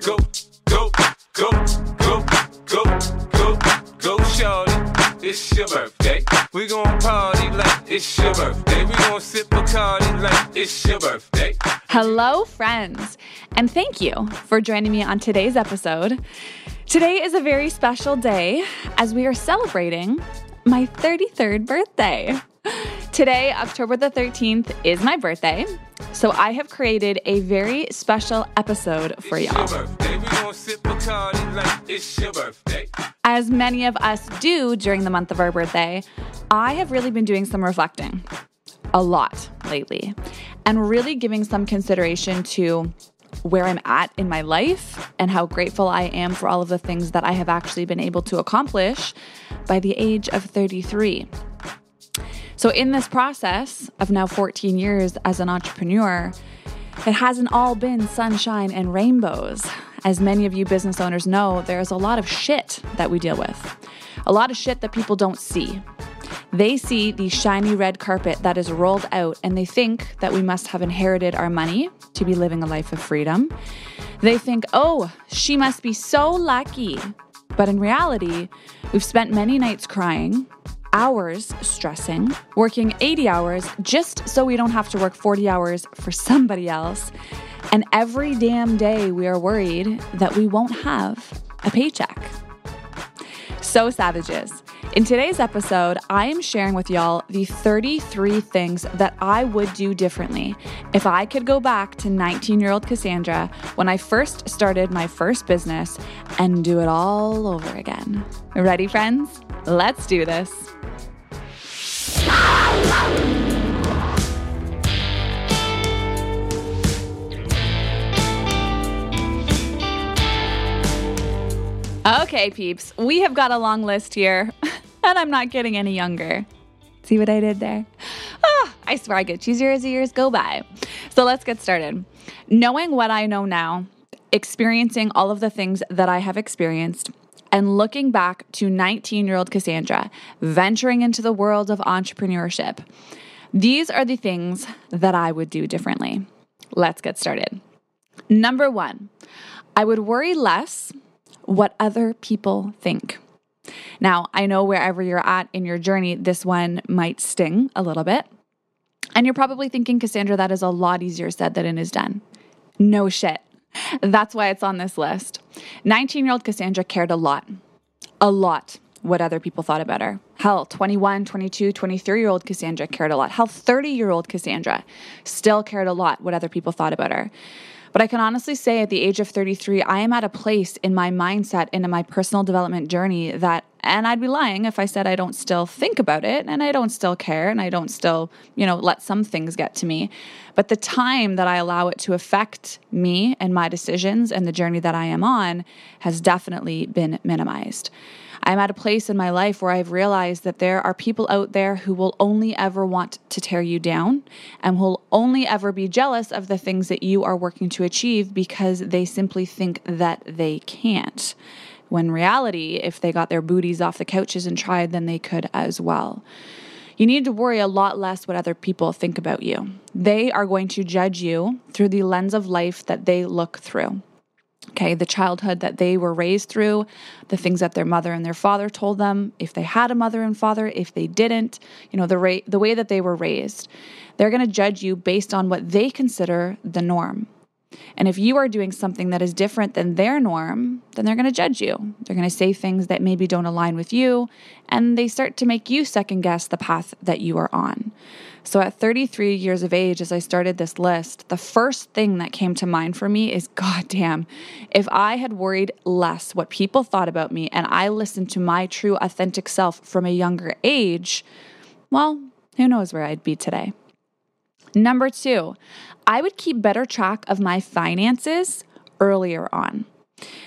Go, go, go, go, go, go, go, shorty. It's your birthday. We gon' party like it's your birthday. We gon' sip Bacardi like it's your birthday. Hello, friends, and thank you for joining me on today's episode. Today is a very special day as we are celebrating my 33rd birthday. Today, October the 13th, is my birthday, so I have created a very special episode for It's y'all. your birthday. We gon' sip Bacardi like it's your birthday. As many of us do during the month of our birthday, I have really been doing some reflecting a lot lately and really giving some consideration to where I'm at in my life and how grateful I am for all of the things that I have actually been able to accomplish by the age of 33. So, in this process of now 14 years as an entrepreneur, it hasn't all been sunshine and rainbows. As many of you business owners know, there's a lot of shit that we deal with, a lot of shit that people don't see. They see the shiny red carpet that is rolled out and they think that we must have inherited our money to be living a life of freedom. They think, oh, she must be so lucky. But in reality, we've spent many nights crying, hours stressing, working 80 hours just so we don't have to work 40 hours for somebody else. And every damn day we are worried that we won't have a paycheck. So, savages. In today's episode, I am sharing with y'all the 33 things that I would do differently if I could go back to 19 year old Cassandra when I first started my first business and do it all over again. Ready, friends? Let's do this. Okay, peeps, we have got a long list here, and I'm not getting any younger. See what I did there? Ah, I swear I get cheesier as the years go by. So let's get started. Knowing what I know now, experiencing all of the things that I have experienced, and looking back to 19 year old Cassandra, venturing into the world of entrepreneurship, these are the things that I would do differently. Let's get started. Number one, I would worry less what other people think. Now, I know wherever you're at in your journey, this one might sting a little bit. And you're probably thinking, Cassandra, that is a lot easier said than it is done. No shit. That's why it's on this list. 19 year old Cassandra cared a lot, a lot what other people thought about her. Hell, 21, 22, 23 year old Cassandra cared a lot. Hell, 30 year old Cassandra still cared a lot what other people thought about her. But I can honestly say at the age of 33, I am at a place in my mindset and in my personal development journey that, and I'd be lying if I said I don't still think about it and I don't still care and I don't still, you know, let some things get to me. But the time that I allow it to affect me and my decisions and the journey that I am on has definitely been minimized. I'm at a place in my life where I've realized that there are people out there who will only ever want to tear you down and will only ever be jealous of the things that you are working to achieve because they simply think that they can't. When reality, if they got their booties off the couches and tried, then they could as well. You need to worry a lot less what other people think about you. They are going to judge you through the lens of life that they look through okay the childhood that they were raised through the things that their mother and their father told them if they had a mother and father if they didn't you know the ra- the way that they were raised they're going to judge you based on what they consider the norm and if you are doing something that is different than their norm, then they're going to judge you. They're going to say things that maybe don't align with you, and they start to make you second guess the path that you are on. So at 33 years of age, as I started this list, the first thing that came to mind for me is God damn, if I had worried less what people thought about me and I listened to my true, authentic self from a younger age, well, who knows where I'd be today. Number two, I would keep better track of my finances earlier on.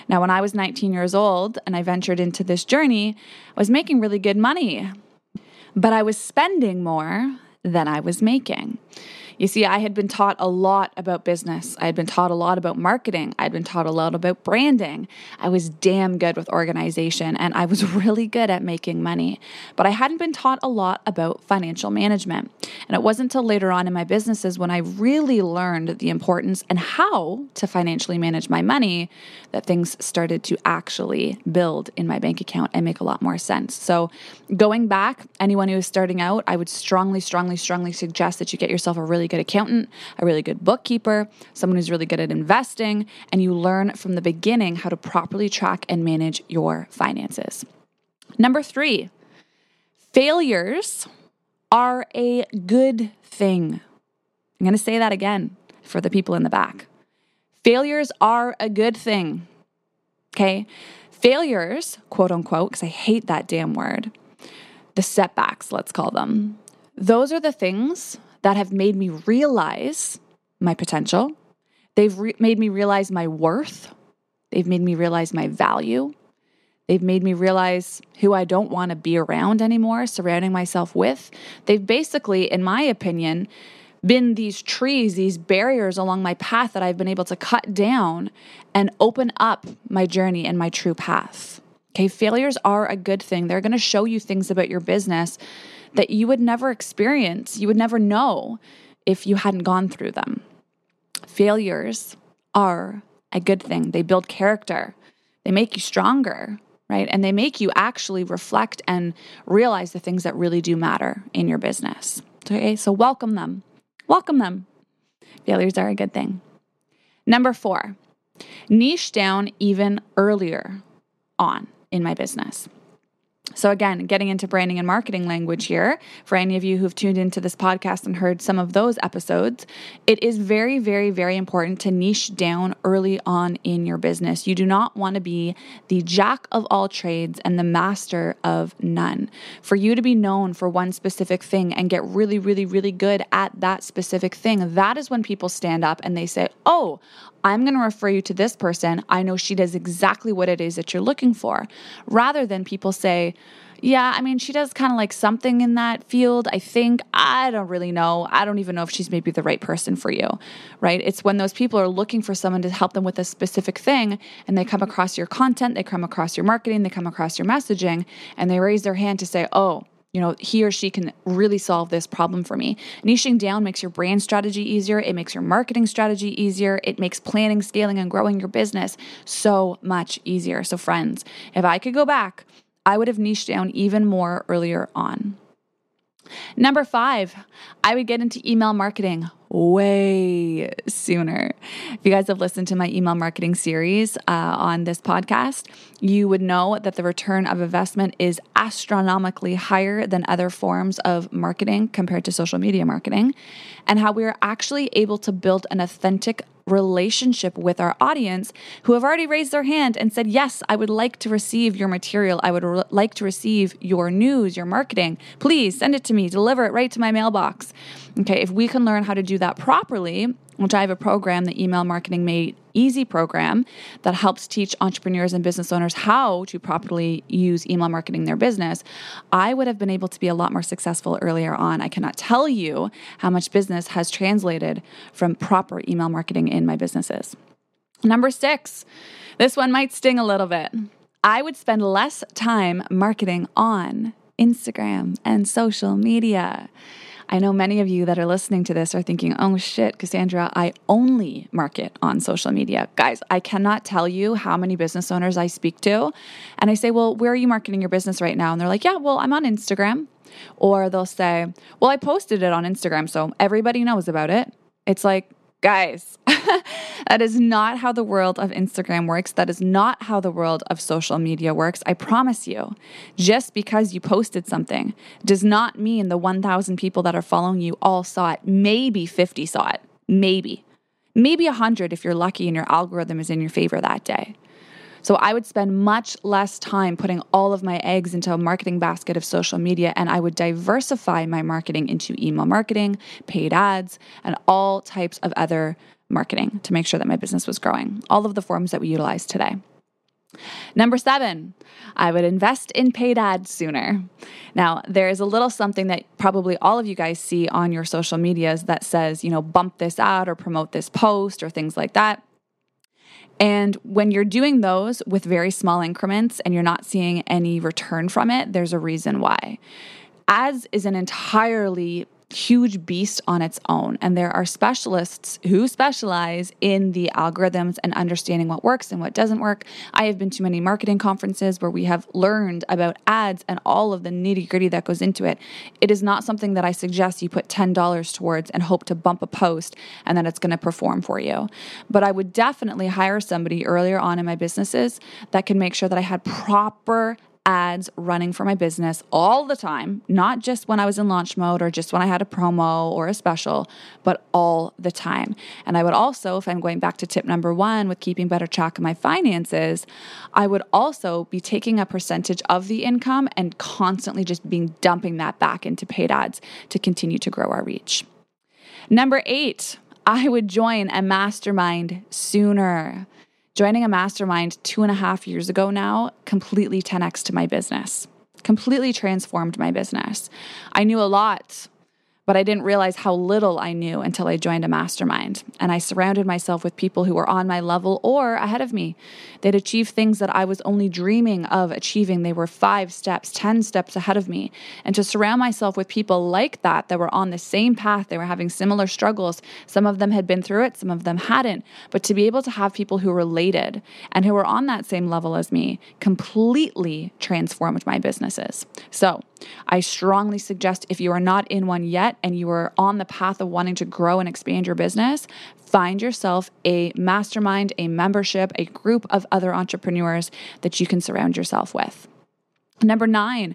Now, when I was 19 years old and I ventured into this journey, I was making really good money, but I was spending more than I was making. You see, I had been taught a lot about business. I had been taught a lot about marketing. I'd been taught a lot about branding. I was damn good with organization and I was really good at making money. But I hadn't been taught a lot about financial management. And it wasn't until later on in my businesses when I really learned the importance and how to financially manage my money that things started to actually build in my bank account and make a lot more sense. So, going back, anyone who is starting out, I would strongly, strongly, strongly suggest that you get yourself a really good accountant, a really good bookkeeper, someone who's really good at investing, and you learn from the beginning how to properly track and manage your finances. Number three, failures are a good thing. I'm going to say that again for the people in the back. Failures are a good thing. Okay? Failures, quote unquote, because I hate that damn word, the setbacks, let's call them, those are the things that have made me realize my potential. They've re- made me realize my worth. They've made me realize my value. They've made me realize who I don't want to be around anymore, surrounding myself with. They've basically, in my opinion, been these trees, these barriers along my path that I've been able to cut down and open up my journey and my true path. Okay, failures are a good thing. They're going to show you things about your business that you would never experience, you would never know if you hadn't gone through them. Failures are a good thing. They build character, they make you stronger, right? And they make you actually reflect and realize the things that really do matter in your business. Okay, so welcome them. Welcome them. Failures are a good thing. Number four, niche down even earlier on in my business. So, again, getting into branding and marketing language here, for any of you who've tuned into this podcast and heard some of those episodes, it is very, very, very important to niche down early on in your business. You do not want to be the jack of all trades and the master of none. For you to be known for one specific thing and get really, really, really good at that specific thing, that is when people stand up and they say, Oh, I'm going to refer you to this person. I know she does exactly what it is that you're looking for. Rather than people say, yeah, I mean, she does kind of like something in that field. I think, I don't really know. I don't even know if she's maybe the right person for you, right? It's when those people are looking for someone to help them with a specific thing and they come mm-hmm. across your content, they come across your marketing, they come across your messaging, and they raise their hand to say, oh, you know, he or she can really solve this problem for me. Niching down makes your brand strategy easier. It makes your marketing strategy easier. It makes planning, scaling, and growing your business so much easier. So, friends, if I could go back, I would have niched down even more earlier on. Number five, I would get into email marketing way sooner. If you guys have listened to my email marketing series uh, on this podcast, you would know that the return of investment is astronomically higher than other forms of marketing compared to social media marketing, and how we are actually able to build an authentic relationship with our audience who have already raised their hand and said, Yes, I would like to receive your material. I would re- like to receive your news, your marketing. Please send it to me, deliver it right to my mailbox. Okay, if we can learn how to do that properly, which I have a program, the Email Marketing Made Easy program, that helps teach entrepreneurs and business owners how to properly use email marketing in their business, I would have been able to be a lot more successful earlier on. I cannot tell you how much business has translated from proper email marketing in my businesses. Number six, this one might sting a little bit. I would spend less time marketing on Instagram and social media. I know many of you that are listening to this are thinking, oh shit, Cassandra, I only market on social media. Guys, I cannot tell you how many business owners I speak to. And I say, well, where are you marketing your business right now? And they're like, yeah, well, I'm on Instagram. Or they'll say, well, I posted it on Instagram, so everybody knows about it. It's like, Guys, that is not how the world of Instagram works. That is not how the world of social media works. I promise you. Just because you posted something does not mean the 1,000 people that are following you all saw it. Maybe 50 saw it. Maybe. Maybe 100 if you're lucky and your algorithm is in your favor that day. So I would spend much less time putting all of my eggs into a marketing basket of social media and I would diversify my marketing into email marketing, paid ads, and all types of other marketing to make sure that my business was growing. All of the forms that we utilize today. Number seven, I would invest in paid ads sooner. Now, there is a little something that probably all of you guys see on your social medias that says, you know, bump this out or promote this post or things like that. And when you're doing those with very small increments and you're not seeing any return from it, there's a reason why. Ads is an entirely huge beast on its own. And there are specialists who specialize in the algorithms and understanding what works and what doesn't work. I have been to many marketing conferences where we have learned about ads and all of the nitty gritty that goes into it. It is not something that I suggest you put $10 towards and hope to bump a post and then it's going to perform for you. But I would definitely hire somebody earlier on in my businesses that can make sure that I had proper ads running for my business all the time, not just when I was in launch mode or just when I had a promo or a special, but all the time. And I would also, if I'm going back to tip number one with keeping better track of my finances, I would also be taking a percentage of the income and constantly just being dumping that back into paid ads to continue to grow our reach. Number eight, I would join a mastermind sooner. Joining a mastermind two and a half years ago now completely 10x to my business, completely transformed my business. I knew a lot but I didn't realize how little I knew until I joined a mastermind. And I surrounded myself with people who were on my level or ahead of me. They'd achieved things that I was only dreaming of achieving. They were five steps, 10 steps ahead of me. And to surround myself with people like that, that were on the same path, they were having similar struggles. Some of them had been through it, some of them hadn't. But to be able to have people who related and who were on that same level as me completely transformed my businesses. So I strongly suggest if you are not in one yet, and you are on the path of wanting to grow and expand your business, find yourself a mastermind, a membership, a group of other entrepreneurs that you can surround yourself with. Number nine,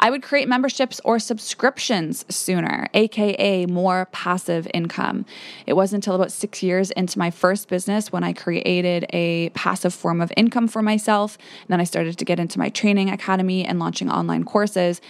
I would create memberships or subscriptions sooner, aka more passive income. It wasn't until about six years into my first business when I created a passive form of income for myself. And then I started to get into my training academy and launching online courses.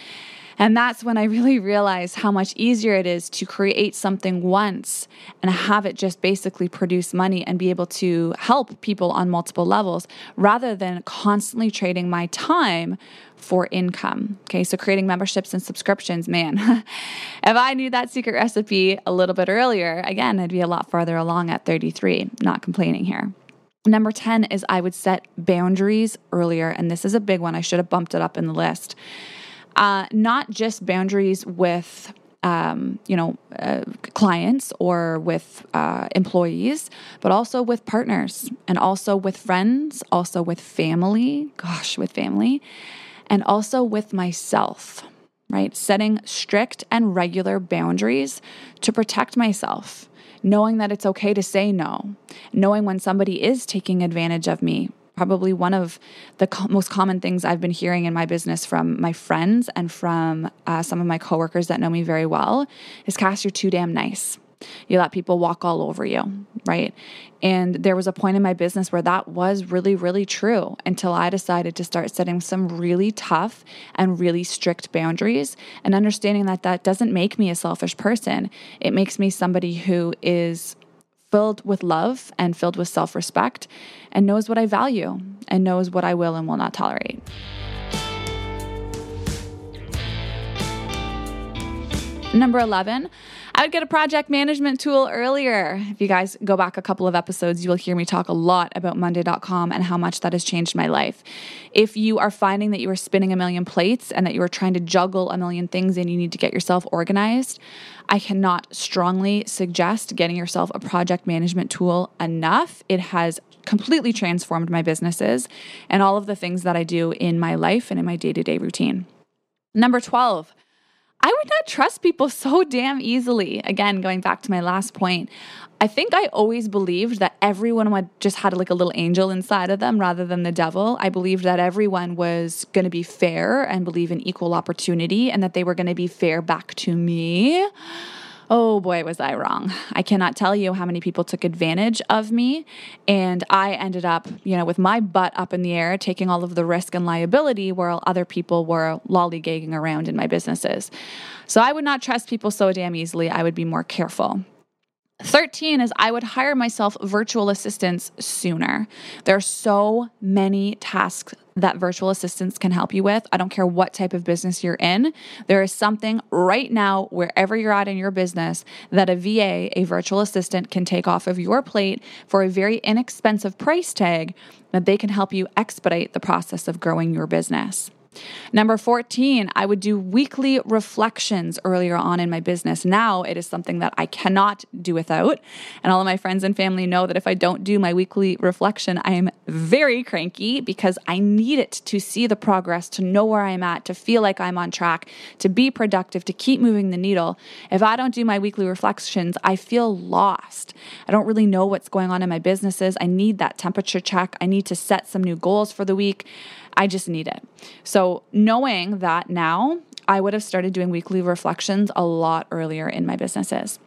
And that's when I really realized how much easier it is to create something once and have it just basically produce money and be able to help people on multiple levels rather than constantly trading my time for income. Okay, so creating memberships and subscriptions, man. if I knew that secret recipe a little bit earlier, again, I'd be a lot farther along at 33, not complaining here. Number 10 is I would set boundaries earlier, and this is a big one. I should have bumped it up in the list uh, not just boundaries with um, you know, uh, clients or with uh, employees, but also with partners and also with friends, also with family, gosh, with family, and also with myself, right? Setting strict and regular boundaries to protect myself, knowing that it's okay to say no, knowing when somebody is taking advantage of me, probably one of the co- most common things I've been hearing in my business from my friends and from uh, some of my coworkers that know me very well is Cass, you're too damn nice. You let people walk all over you, right? And there was a point in my business where that was really, really true until I decided to start setting some really tough and really strict boundaries and understanding that that doesn't make me a selfish person. It makes me somebody who is filled with love and filled with self respect and knows what I value and knows what I will and will not tolerate. Number 11, I would get a project management tool earlier. If you guys go back a couple of episodes, you will hear me talk a lot about Monday.com and how much that has changed my life. If you are finding that you are spinning a million plates and that you are trying to juggle a million things and you need to get yourself organized, I cannot strongly suggest getting yourself a project management tool enough. It has completely transformed my businesses and all of the things that I do in my life and in my day to day routine. Number 12, I would not trust people so damn easily. Again, going back to my last point, I think I always believed that everyone just had like a little angel inside of them rather than the devil. I believed that everyone was going to be fair and believe in equal opportunity and that they were going to be fair back to me. Oh boy, was I wrong. I cannot tell you how many people took advantage of me. And I ended up, you know, with my butt up in the air, taking all of the risk and liability while other people were lollygagging around in my businesses. So I would not trust people so damn easily. I would be more careful. 13 is I would hire myself virtual assistants sooner. There are so many tasks that virtual assistants can help you with. I don't care what type of business you're in. There is something right now, wherever you're at in your business, that a VA, a virtual assistant, can take off of your plate for a very inexpensive price tag that they can help you expedite the process of growing your business. Number 14, I would do weekly reflections earlier on in my business. Now it is something that I cannot do without. And all of my friends and family know that if I don't do my weekly reflection, I am very cranky because I need it to see the progress, to know where I'm at, to feel like I'm on track, to be productive, to keep moving the needle. If I don't do my weekly reflections, I feel lost. I don't really know what's going on in my businesses. I need that temperature check. I need to set some new goals for the week. I just need it. So, knowing that now, I would have started doing weekly reflections a lot earlier in my businesses.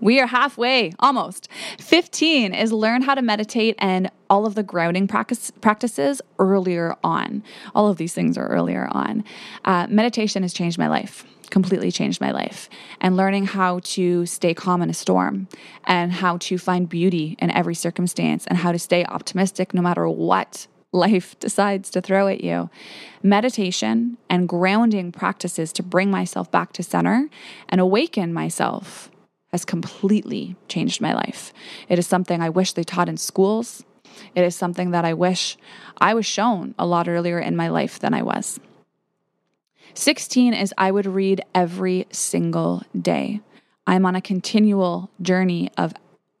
We are halfway, almost. 15 is learn how to meditate and all of the grounding practice, practices earlier on. All of these things are earlier on. Uh, meditation has changed my life completely changed my life. And learning how to stay calm in a storm and how to find beauty in every circumstance and how to stay optimistic no matter what life decides to throw at you. Meditation and grounding practices to bring myself back to center and awaken myself has completely changed my life. It is something I wish they taught in schools. It is something that I wish I was shown a lot earlier in my life than I was. 16 is I would read every single day. I'm on a continual journey of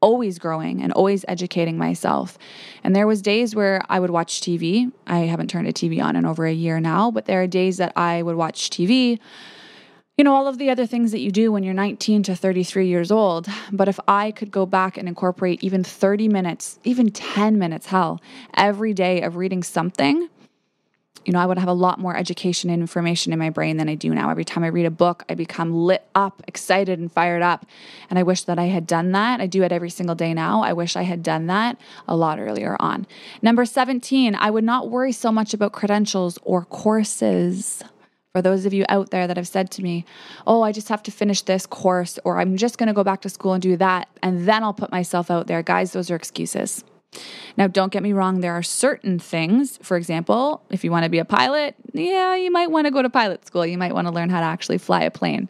always growing and always educating myself. And there was days where I would watch TV. I haven't turned a TV on in over a year now, but there are days that I would watch TV. You know, all of the other things that you do when you're 19 to 33 years old. But if I could go back and incorporate even 30 minutes, even 10 minutes, hell, every day of reading something, you know, I would have a lot more education and information in my brain than I do now. Every time I read a book, I become lit up, excited, and fired up. And I wish that I had done that. I do it every single day now. I wish I had done that a lot earlier on. Number 17, I would not worry so much about credentials or courses. For those of you out there that have said to me, Oh, I just have to finish this course, or I'm just going to go back to school and do that, and then I'll put myself out there. Guys, those are excuses. Now, don't get me wrong, there are certain things, for example, if you want to be a pilot, yeah, you might want to go to pilot school. You might want to learn how to actually fly a plane.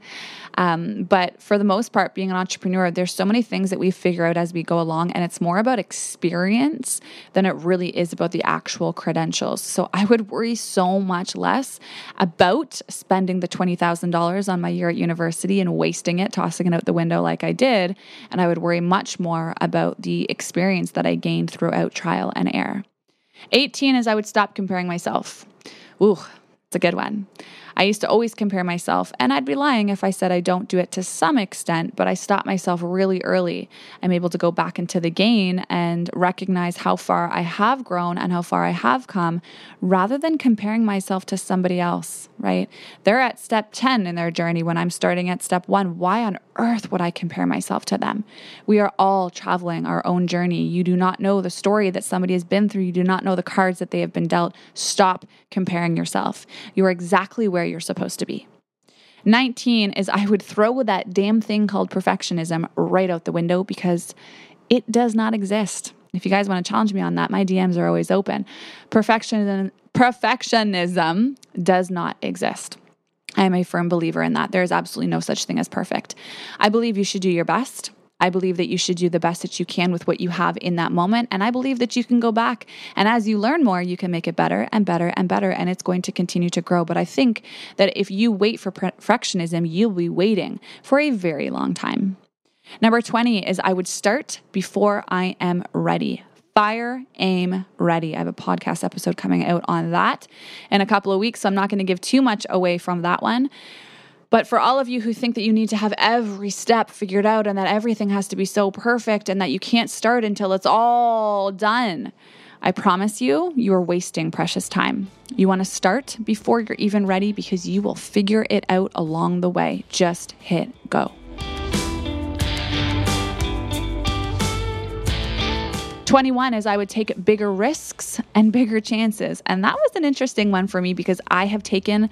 Um, but for the most part, being an entrepreneur, there's so many things that we figure out as we go along, and it's more about experience than it really is about the actual credentials. So I would worry so much less about spending the $20,000 on my year at university and wasting it, tossing it out the window like I did. And I would worry much more about the experience that I gained throughout trial and error. 18 is I would stop comparing myself. Ooh, it's a good one. I used to always compare myself, and I'd be lying if I said I don't do it to some extent, but I stop myself really early. I'm able to go back into the gain and recognize how far I have grown and how far I have come rather than comparing myself to somebody else, right? They're at step 10 in their journey when I'm starting at step one. Why on earth would I compare myself to them? We are all traveling our own journey. You do not know the story that somebody has been through, you do not know the cards that they have been dealt. Stop comparing yourself. You are exactly where you're supposed to be. 19 is I would throw that damn thing called perfectionism right out the window because it does not exist. If you guys want to challenge me on that, my DMs are always open. Perfectionism, perfectionism does not exist. I am a firm believer in that. There is absolutely no such thing as perfect. I believe you should do your best. I believe that you should do the best that you can with what you have in that moment. And I believe that you can go back. And as you learn more, you can make it better and better and better. And it's going to continue to grow. But I think that if you wait for perfectionism, you'll be waiting for a very long time. Number 20 is I would start before I am ready. Fire, aim, ready. I have a podcast episode coming out on that in a couple of weeks. So I'm not going to give too much away from that one. But for all of you who think that you need to have every step figured out and that everything has to be so perfect and that you can't start until it's all done, I promise you, you are wasting precious time. You want to start before you're even ready because you will figure it out along the way. Just hit go. 21 is I would take bigger risks and bigger chances. And that was an interesting one for me because I have taken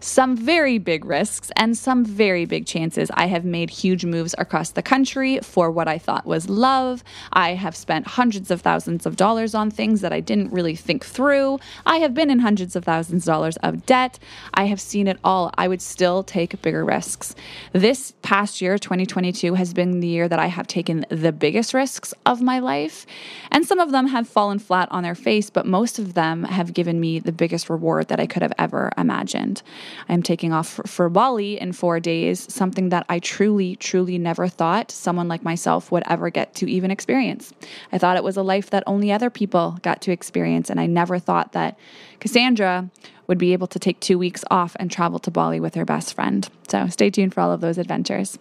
some very big risks and some very big chances. I have made huge moves across the country for what I thought was love. I have spent hundreds of thousands of dollars on things that I didn't really think through. I have been in hundreds of thousands of dollars of debt. I have seen it all. I would still take bigger risks. This past year, 2022, has been the year that I have taken the biggest risks of my life. And some of them have fallen flat on their face, but most of them have given me the biggest reward that I could have ever imagined. I am taking off for Bali in four days, something that I truly, truly never thought someone like myself would ever get to even experience. I thought it was a life that only other people got to experience, and I never thought that Cassandra would be able to take two weeks off and travel to Bali with her best friend. So stay tuned for all of those adventures.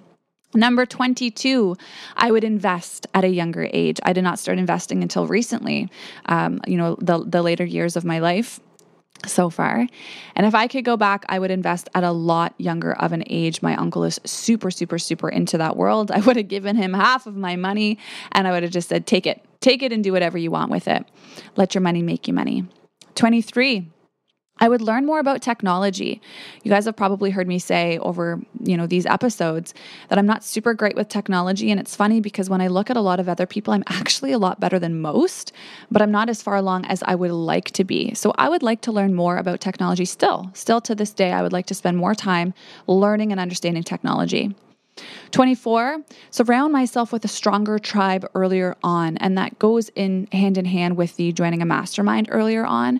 Number 22, I would invest at a younger age. I did not start investing until recently, um, you know, the, the later years of my life so far. And if I could go back, I would invest at a lot younger of an age. My uncle is super, super, super into that world. I would have given him half of my money and I would have just said, take it, take it and do whatever you want with it. Let your money make you money. 23. I would learn more about technology. You guys have probably heard me say over, you know, these episodes that I'm not super great with technology and it's funny because when I look at a lot of other people, I'm actually a lot better than most, but I'm not as far along as I would like to be. So I would like to learn more about technology still. Still to this day, I would like to spend more time learning and understanding technology. 24, surround myself with a stronger tribe earlier on. And that goes in hand in hand with the joining a mastermind earlier on.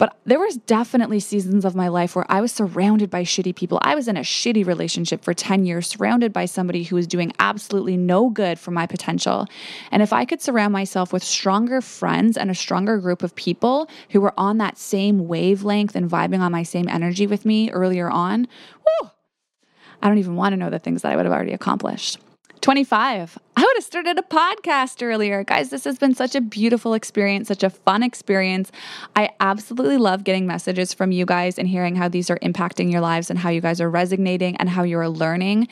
But there was definitely seasons of my life where I was surrounded by shitty people. I was in a shitty relationship for 10 years, surrounded by somebody who was doing absolutely no good for my potential. And if I could surround myself with stronger friends and a stronger group of people who were on that same wavelength and vibing on my same energy with me earlier on, whew, I don't even want to know the things that I would have already accomplished. 25. I would have started a podcast earlier. Guys, this has been such a beautiful experience, such a fun experience. I absolutely love getting messages from you guys and hearing how these are impacting your lives and how you guys are resonating and how you're learning.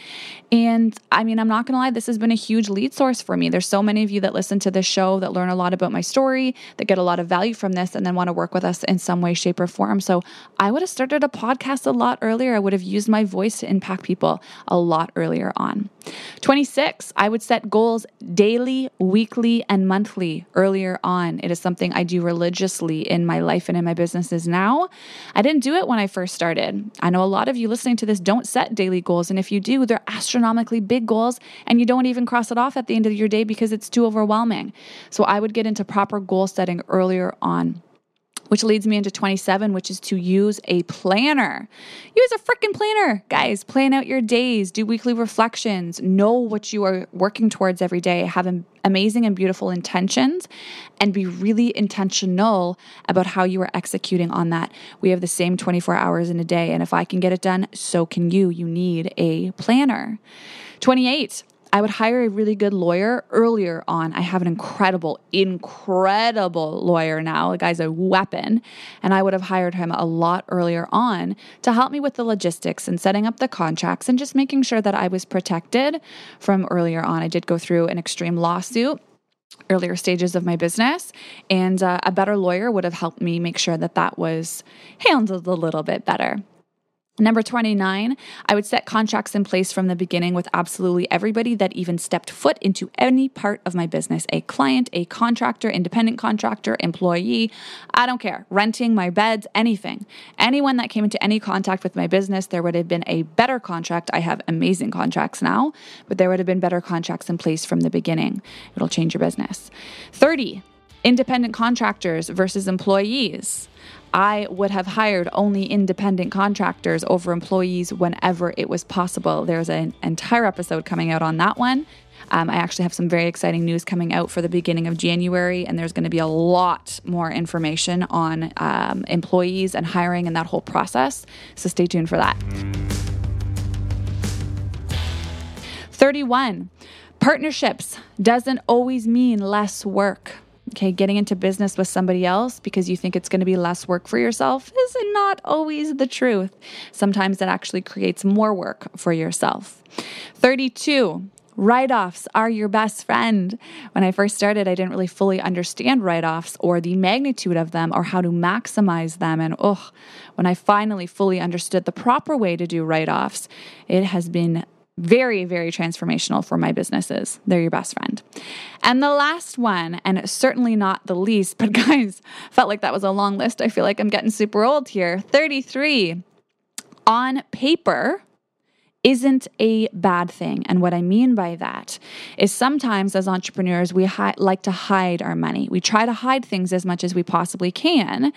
And I mean, I'm not going to lie, this has been a huge lead source for me. There's so many of you that listen to this show that learn a lot about my story, that get a lot of value from this, and then want to work with us in some way, shape, or form. So I would have started a podcast a lot earlier. I would have used my voice to impact people a lot earlier on. 26, I would set goals goals daily, weekly, and monthly earlier on. It is something I do religiously in my life and in my businesses now. I didn't do it when I first started. I know a lot of you listening to this don't set daily goals. And if you do, they're astronomically big goals and you don't even cross it off at the end of your day because it's too overwhelming. So I would get into proper goal setting earlier on which leads me into 27, which is to use a planner. Use a freaking planner, guys. Plan out your days, do weekly reflections, know what you are working towards every day, have amazing and beautiful intentions, and be really intentional about how you are executing on that. We have the same 24 hours in a day, and if I can get it done, so can you. You need a planner. 28, I would hire a really good lawyer earlier on. I have an incredible, incredible lawyer now. The guy's a weapon. And I would have hired him a lot earlier on to help me with the logistics and setting up the contracts and just making sure that I was protected from earlier on. I did go through an extreme lawsuit earlier stages of my business and uh, a better lawyer would have helped me make sure that that was handled a little bit better Number 29, I would set contracts in place from the beginning with absolutely everybody that even stepped foot into any part of my business a client, a contractor, independent contractor, employee. I don't care. Renting my beds, anything. Anyone that came into any contact with my business, there would have been a better contract. I have amazing contracts now, but there would have been better contracts in place from the beginning. It'll change your business. 30, independent contractors versus employees. I would have hired only independent contractors over employees whenever it was possible. There's an entire episode coming out on that one. Um, I actually have some very exciting news coming out for the beginning of January, and there's going to be a lot more information on um, employees and hiring and that whole process. So stay tuned for that. 31. Partnerships doesn't always mean less work. Okay, getting into business with somebody else because you think it's going to be less work for yourself is not always the truth. Sometimes it actually creates more work for yourself. 32. Write offs are your best friend. When I first started, I didn't really fully understand write offs or the magnitude of them or how to maximize them. And oh, when I finally fully understood the proper way to do write offs, it has been very, very transformational for my businesses. They're your best friend. And the last one, and certainly not the least, but guys, felt like that was a long list. I feel like I'm getting super old here. 33. On paper, isn't a bad thing. And what I mean by that is sometimes as entrepreneurs, we hi- like to hide our money. We try to hide things as much as we possibly can.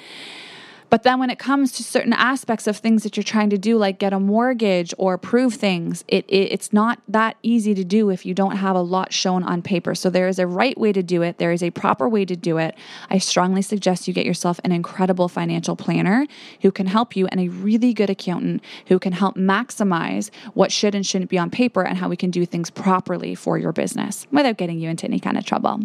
But then when it comes to certain aspects of things that you're trying to do, like get a mortgage or prove things, it, it, it's not that easy to do if you don't have a lot shown on paper. So there is a right way to do it. There is a proper way to do it. I strongly suggest you get yourself an incredible financial planner who can help you and a really good accountant who can help maximize what should and shouldn't be on paper and how we can do things properly for your business without getting you into any kind of trouble.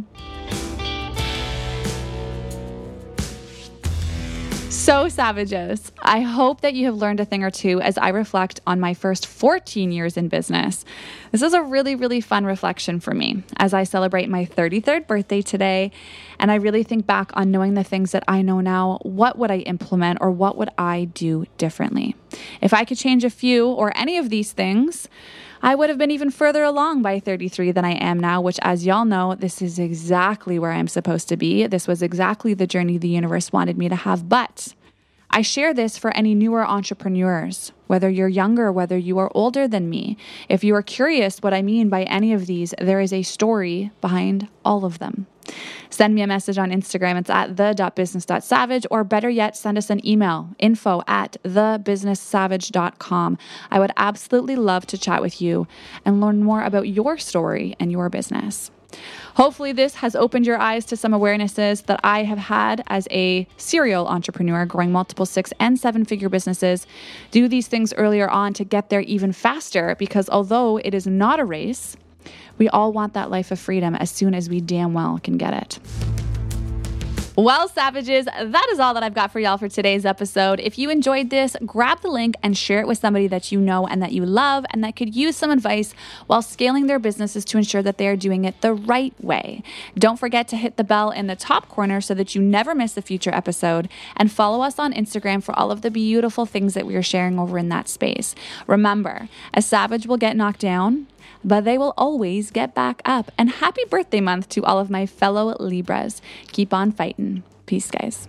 So, Savages, I hope that you have learned a thing or two as I reflect on my first 14 years in business. This is a really, really fun reflection for me as I celebrate my 33rd birthday today. And I really think back on knowing the things that I know now. What would I implement or what would I do differently? If I could change a few or any of these things, I would have been even further along by 33 than I am now, which, as y'all know, this is exactly where I'm supposed to be. This was exactly the journey the universe wanted me to have. But I share this for any newer entrepreneurs, whether you're younger, whether you are older than me. If you are curious what I mean by any of these, there is a story behind all of them. Send me a message on Instagram. It's at the.business.savage, or better yet, send us an email info at thebusinesssavage.com. I would absolutely love to chat with you and learn more about your story and your business. Hopefully, this has opened your eyes to some awarenesses that I have had as a serial entrepreneur growing multiple six and seven figure businesses. Do these things earlier on to get there even faster because although it is not a race, we all want that life of freedom as soon as we damn well can get it. Well, savages, that is all that I've got for y'all for today's episode. If you enjoyed this, grab the link and share it with somebody that you know and that you love and that could use some advice while scaling their businesses to ensure that they are doing it the right way. Don't forget to hit the bell in the top corner so that you never miss a future episode and follow us on Instagram for all of the beautiful things that we are sharing over in that space. Remember, a savage will get knocked down but they will always get back up. And happy birthday month to all of my fellow Libras. Keep on fighting. Peace, guys.